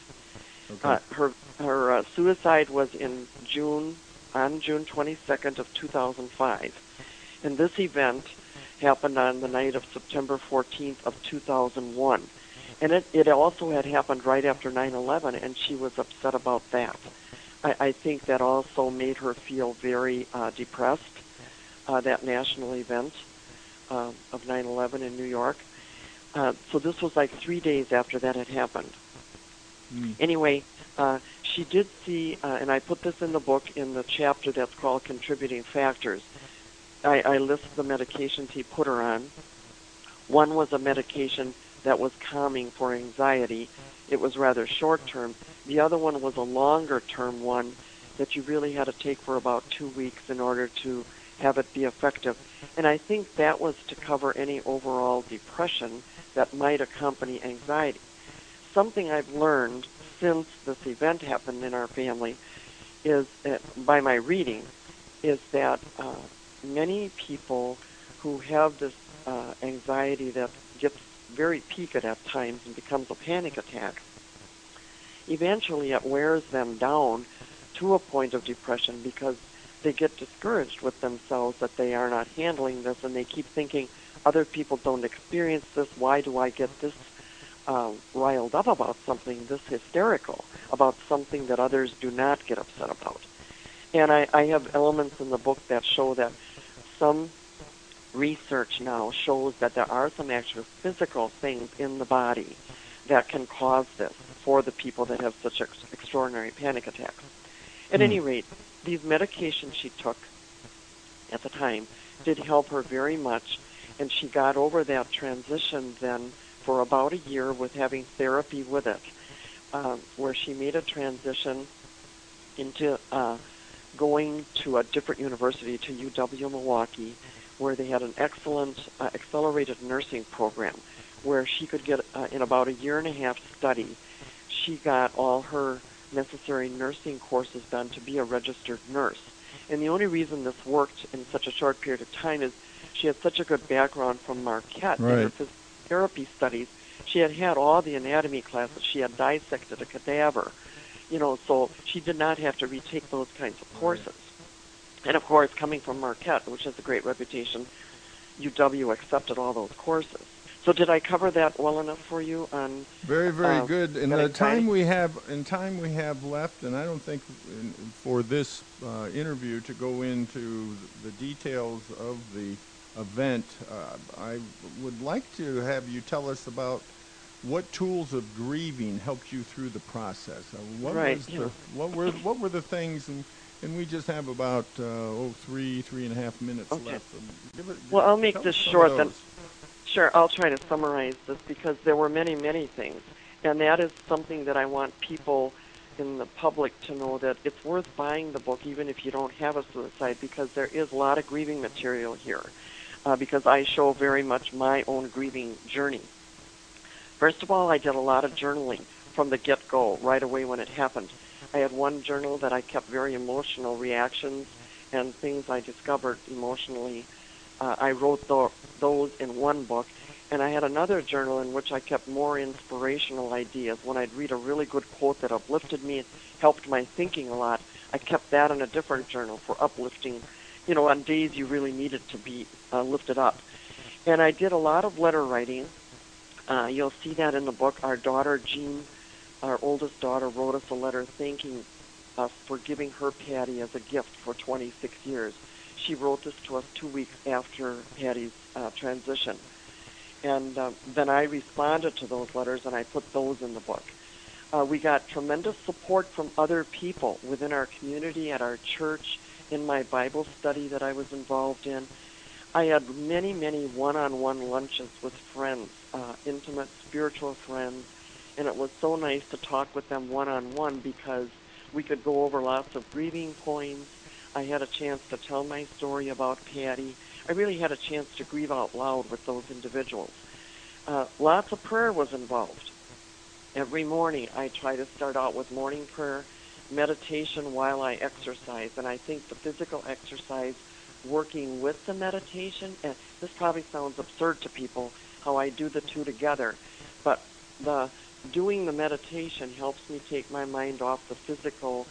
Okay. Uh, her her uh, suicide was in June on June 22nd of 2005, and this event happened on the night of September 14th of 2001, and it it also had happened right after 9/11, and she was upset about that. I, I think that also made her feel very uh, depressed. Uh, that national event uh, of 9/11 in New York. Uh, so this was like three days after that had happened. Mm. Anyway, uh, she did see, uh, and I put this in the book in the chapter that's called Contributing Factors. I, I list the medications he put her on. One was a medication that was calming for anxiety. It was rather short term. The other one was a longer term one that you really had to take for about two weeks in order to have it be effective. And I think that was to cover any overall depression that might accompany anxiety. Something I've learned since this event happened in our family is, uh, by my reading, is that uh, many people who have this uh, anxiety that gets very peaked at times and becomes a panic attack, eventually it wears them down to a point of depression because they get discouraged with themselves that they are not handling this and they keep thinking other people don't experience this. Why do i get this uh, riled up about something this hysterical about something that others do not get upset about and I, I have elements in the book that show that some research now shows that there are some actual physical things in the body that can cause this for the people that have such ex- extraordinary panic attacks. At any rate, these medications she took at the time did help her very much, and she got over that transition then for about a year with having therapy with it, um, where she made a transition into uh, going to a different university, to UW Milwaukee, where they had an excellent uh, accelerated nursing program, where she could get, uh, in about a year and a half study, she got all her necessary nursing courses done to be a registered nurse. And the only reason this worked in such a short period of time is she had such a good background from Marquette in her Right. physical therapy studies. She had had all the anatomy classes. She had dissected a cadaver. You know, so she did not have to retake those kinds of courses. And of course, coming from Marquette, which has a great reputation, UW accepted all those courses. So did I cover that well enough for you on Very, very uh, good. In the time we have, in time we have left, and I don't think in, for this uh, interview to go into the details of the event, uh, I would like to have you tell us about what tools of grieving helped you through the process. Uh, what Right, was yeah. the, what were what were the things, and, and we just have about uh, oh three three and a half minutes Okay. left. So give it- Well, I'll make this us some of short then. Sure, I'll try to summarize this because there were many, many things. And that is something that I want people in the public to know that it's worth buying the book even if you don't have a suicide because there is a lot of grieving material here. Uh, because I show very much my own grieving journey. First of all, I did a lot of journaling from the get go, right away when it happened. I had one journal that I kept very emotional reactions and things I discovered emotionally. Uh, I wrote tho- those in one book. And I had another journal in which I kept more inspirational ideas. When I'd read a really good quote that uplifted me and helped my thinking a lot, I kept that in a different journal for uplifting, you know, on days you really needed to be uh, lifted up. And I did a lot of letter writing Uh, you'll see that in the book. Our daughter, Jean, our oldest daughter, wrote us a letter thanking us for giving her Patty as a gift for 26 years. She wrote this to us two weeks after Patty's uh, transition. And uh, then I responded to those letters and I put those in the book. Uh, we got tremendous support from other people within our community, at our church, in my Bible study that I was involved in. I had many, many one-on-one lunches with friends, uh, intimate spiritual friends, and it was so nice to talk with them one-on-one because we could go over lots of grieving points. I had a chance to tell my story about Patty. I really had a chance to grieve out loud with those individuals. Uh, lots of prayer was involved. Every morning I try to start out with morning prayer, meditation while I exercise, and I think the physical exercise working with the meditation, and this probably sounds absurd to people how I do the two together, but the doing the meditation helps me take my mind off the physical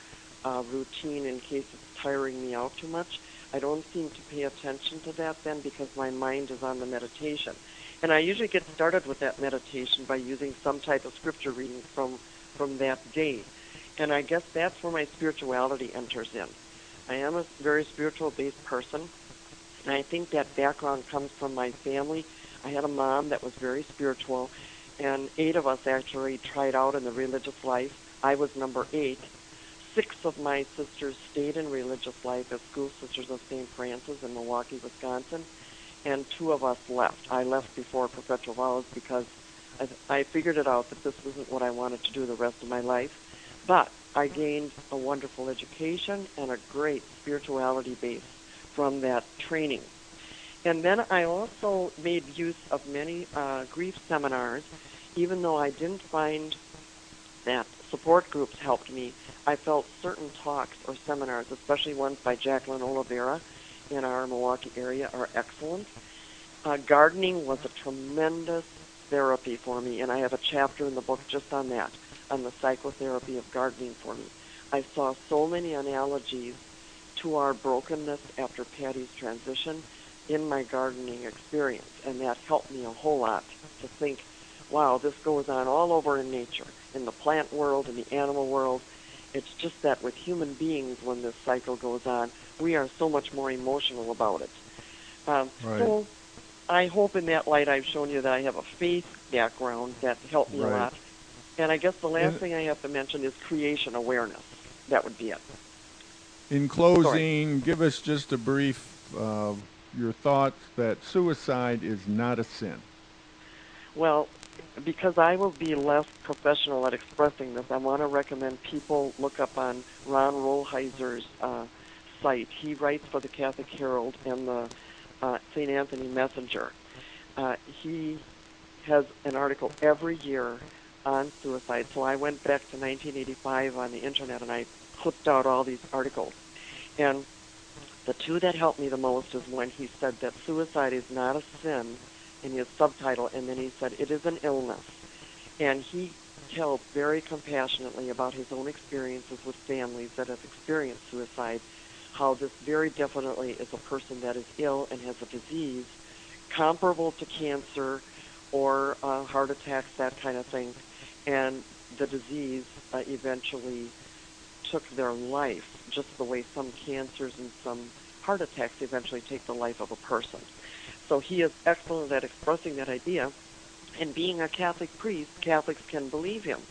uh, routine in case it's tiring me out too much. I don't seem to pay attention to that then because my mind is on the meditation. And I usually get started with that meditation by using some type of scripture reading from from that day. And I guess that's where my spirituality enters in. I am a very spiritual based person. And I think that background comes from my family. I had a mom that was very spiritual, and eight of us actually tried out in the religious life. I was number eight. Six of my sisters stayed in religious life as school sisters of St. Francis in Milwaukee, Wisconsin, and two of us left. I left before perpetual vows because I, I figured it out that this wasn't what I wanted to do the rest of my life. But I gained a wonderful education and a great spirituality base from that training. And then I also made use of many uh, grief seminars, even though I didn't find that support groups helped me. I felt certain talks or seminars, especially ones by Jacqueline Oliveira in our Milwaukee area, are excellent. Uh, gardening was a tremendous therapy for me, and I have a chapter in the book just on that, on the psychotherapy of gardening for me. I saw so many analogies to our brokenness after Patty's transition in my gardening experience, and that helped me a whole lot to think, wow, this goes on all over in nature, in the plant world, in the animal world. It's just that with human beings, when this cycle goes on, we are so much more emotional about it. Um, Right. So I hope in that light I've shown you that I have a faith background that helped me Right. a lot. And I guess the last thing I have to mention is creation awareness. That would be it. In closing, give us just a brief uh, your thoughts that suicide is not a sin. Well, because I will be less professional at expressing this, I want to recommend people look up on Ron Rolheiser's uh, site. He writes for the Catholic Herald and the uh, St. Anthony Messenger. Uh, he has an article every year on suicide. So I went back to 1985 on the internet and I clipped out all these articles. And the two that helped me the most is when he said that suicide is not a sin in his subtitle, and then he said it is an illness. And he tells very compassionately about his own experiences with families that have experienced suicide, how this very definitely is a person that is ill and has a disease comparable to cancer or uh, heart attacks, that kind of thing. And the disease uh, eventually took their life, just the way some cancers and some heart attacks eventually take the life of a person. So he is excellent at expressing that idea. And being a Catholic priest, Catholics can believe him.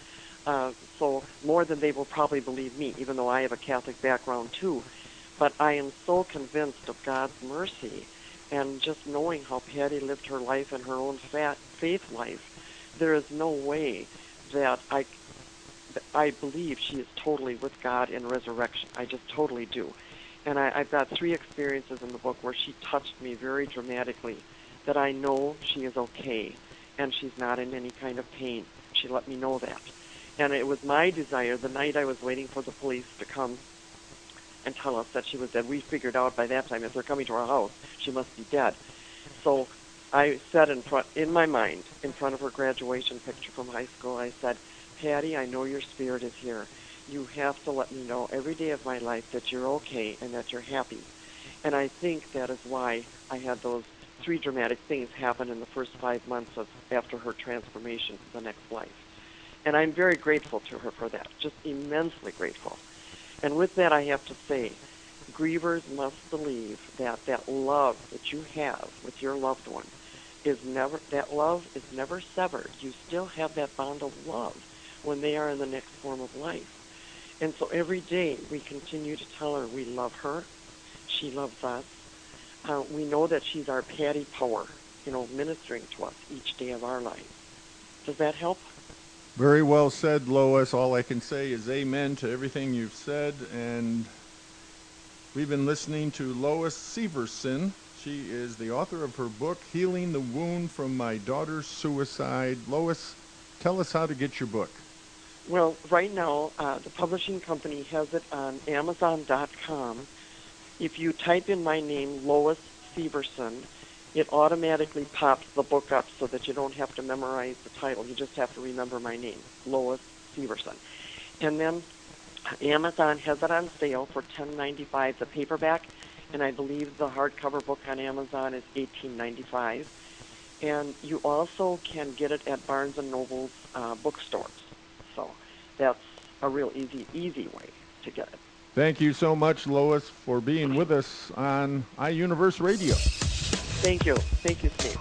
Uh, so more than they will probably believe me, even though I have a Catholic background too. But I am so convinced of God's mercy and just knowing how Patty lived her life and her own fat faith life, there is no way that I, I believe she is totally with God in resurrection. I just totally do. And I, I've got three experiences in the book where she touched me very dramatically that I know she is okay and she's not in any kind of pain. She let me know that. And it was my desire the night I was waiting for the police to come and tell us that she was dead. We figured out by that time if they're coming to our house, she must be dead. So I said in front, in my mind, in front of her graduation picture from high school, I said, Patty, I know your spirit is here. You have to let me know every day of my life that you're okay and that you're happy. And I think that is why I had those three dramatic things happen in the first five months of after her transformation to the next life. And I'm very grateful to her for that, just immensely grateful. And with that, I have to say, grievers must believe that that love that you have with your loved one is never that love is never severed. You still have that bond of love when they are in the next form of life. And so every day we continue to tell her we love her, she loves us. Uh, we know that she's our Patty Power, you know, ministering to us each day of our life. Does that help? Very well said, Lois. All I can say is amen to everything you've said. And we've been listening to Lois Severson. She is the author of her book, Healing the Wound from My Daughter's Suicide. Lois, tell us how to get your book. Well, right now, uh, the publishing company has it on Amazon.com. If you type in my name, Lois Severson, it automatically pops the book up so that you don't have to memorize the title. You just have to remember my name, Lois Severson. And then Amazon has it on sale for $10.95 the paperback, and I believe the hardcover book on Amazon is $18.95. And you also can get it at Barnes and Noble's uh, bookstores. So that's a real easy, easy way to get it. Thank you so much, Lois, for being with us on iUniverse Radio. Thank you. Thank you, Steve.